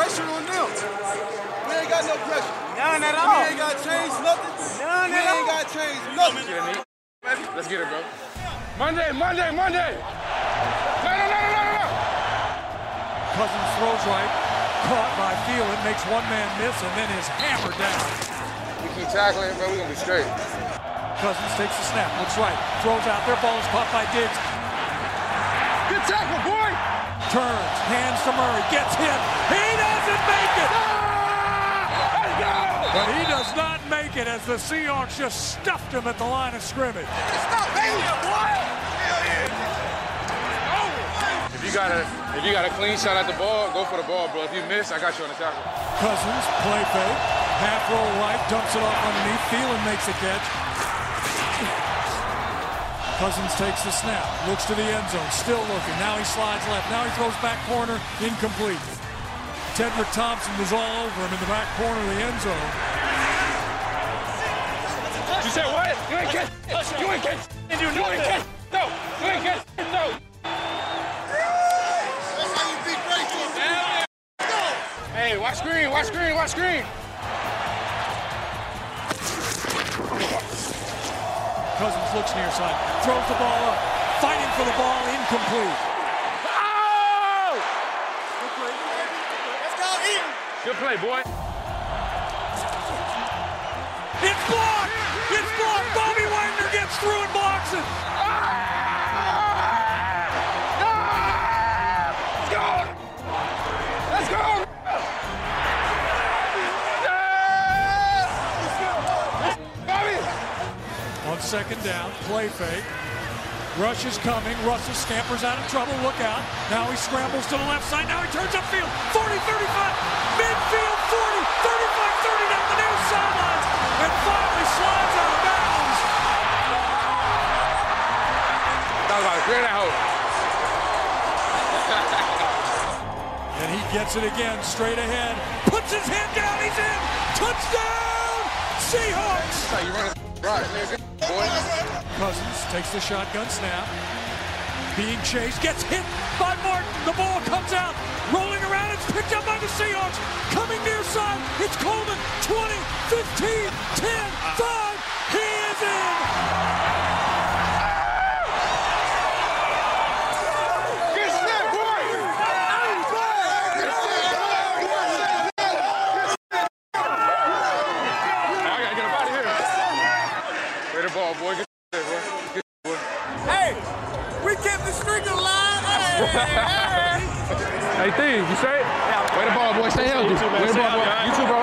pressure on them. We ain't got no pressure. None at all. We ain't got to change nothing. None we at ain't all. got to change nothing. Let's get it, bro. Monday, Monday, Monday. No, no, no, no, no, no. Cousins throws right, caught by Thielen, makes one man miss, and then is hammered down. We keep tackling, bro. We're gonna be straight. Cousins takes the snap, looks right, throws out there, ball is caught by Diggs, Good tackle, boy. Turns, hands to Murray, gets hit, he doesn't make it! Let's go. But he does not make it as the Seahawks just stuffed him at the line of scrimmage. Stop, baby. If you got a if you got a clean shot at the ball, go for the ball, bro. If you miss, I got you on the tackle. Cousins, play fake, half roll right, dumps it off underneath, Thielen makes the catch. Cousins takes the snap, looks to the end zone, still looking. Now he slides left. Now he throws back corner, incomplete. Tedric Thompson was all over him in the back corner of the end zone. You said what? You ain't catch. You ain't catch. You ain't catch. No. You ain't catch. No. That's how you beat great teams. Hey, watch screen. Watch screen. Watch screen. Cousins looks near side, throws the ball up, fighting for the ball, incomplete. Oh! Good play, boy. It's blocked! It's blocked! Bobby Wagner gets through and blocks it! On second down, play fake. Rush is coming. Russell scampers out of trouble. Look out. Now he scrambles to the left side. Now he turns upfield. 40, 35, midfield, 40, 35, 30 down the near sidelines. And finally slides out of bounds. That was about a three and a half. And he gets it again, straight ahead. Puts his head down. He's in. Touchdown! Seahawks! That's how you run a right, Cousins takes the shotgun snap. Being chased, gets hit by Martin. The ball comes out, rolling around. It's picked up by the Seahawks. Coming near side. It's Coleman. 20, 15, 10, 5. He is in. Hey, Hey, you straight? Yeah. Way the ball, boy. Stay healthy. Way the ball, boy. You too, bro.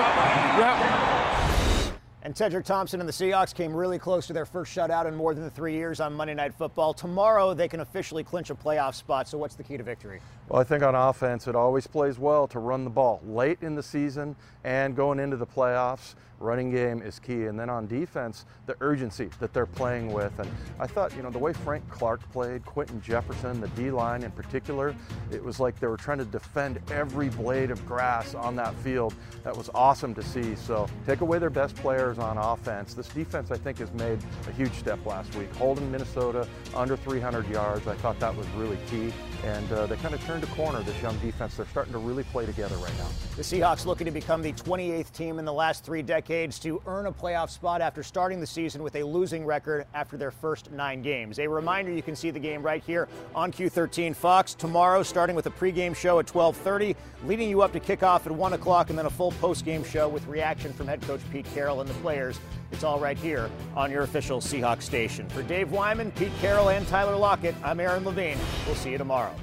Tedric Thompson and the Seahawks came really close to their first shutout in more than three years on Monday Night Football. Tomorrow, they can officially clinch a playoff spot. So, what's the key to victory? Well, I think on offense, it always plays well to run the ball late in the season and going into the playoffs. Running game is key. And then on defense, the urgency that they're playing with. And I thought, you know, the way Frank Clark played, Quinton Jefferson, the D line in particular, it was like they were trying to defend every blade of grass on that field. That was awesome to see. So take away their best players on offense. This defense, I think, has made a huge step last week. Holding Minnesota under 300 yards, I thought that was really key. And uh, they kind of turned a corner, this young defense. They're starting to really play together right now. The Seahawks looking to become the 28th team in the last three decades to earn a playoff spot after starting the season with a losing record after their first nine games. A reminder: you can see the game right here on Q13 Fox tomorrow, starting with a pregame show at 12:30, leading you up to kickoff at 1 o'clock, and then a full postgame show with reaction from head coach Pete Carroll and the players. It's all right here on your official Seahawks station. For Dave Wyman, Pete Carroll, and Tyler Lockett, I'm Aaron Levine. We'll see you tomorrow.